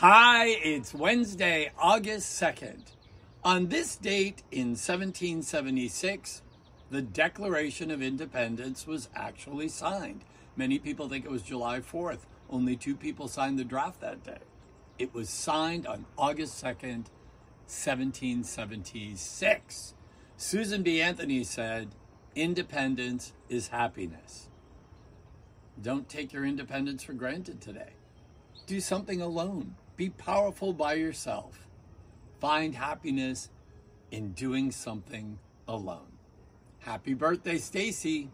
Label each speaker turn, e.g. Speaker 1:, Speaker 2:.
Speaker 1: Hi, it's Wednesday, August 2nd. On this date in 1776, the Declaration of Independence was actually signed. Many people think it was July 4th. Only two people signed the draft that day. It was signed on August 2nd, 1776. Susan B. Anthony said, Independence is happiness. Don't take your independence for granted today. Do something alone. Be powerful by yourself. Find happiness in doing something alone. Happy birthday, Stacy.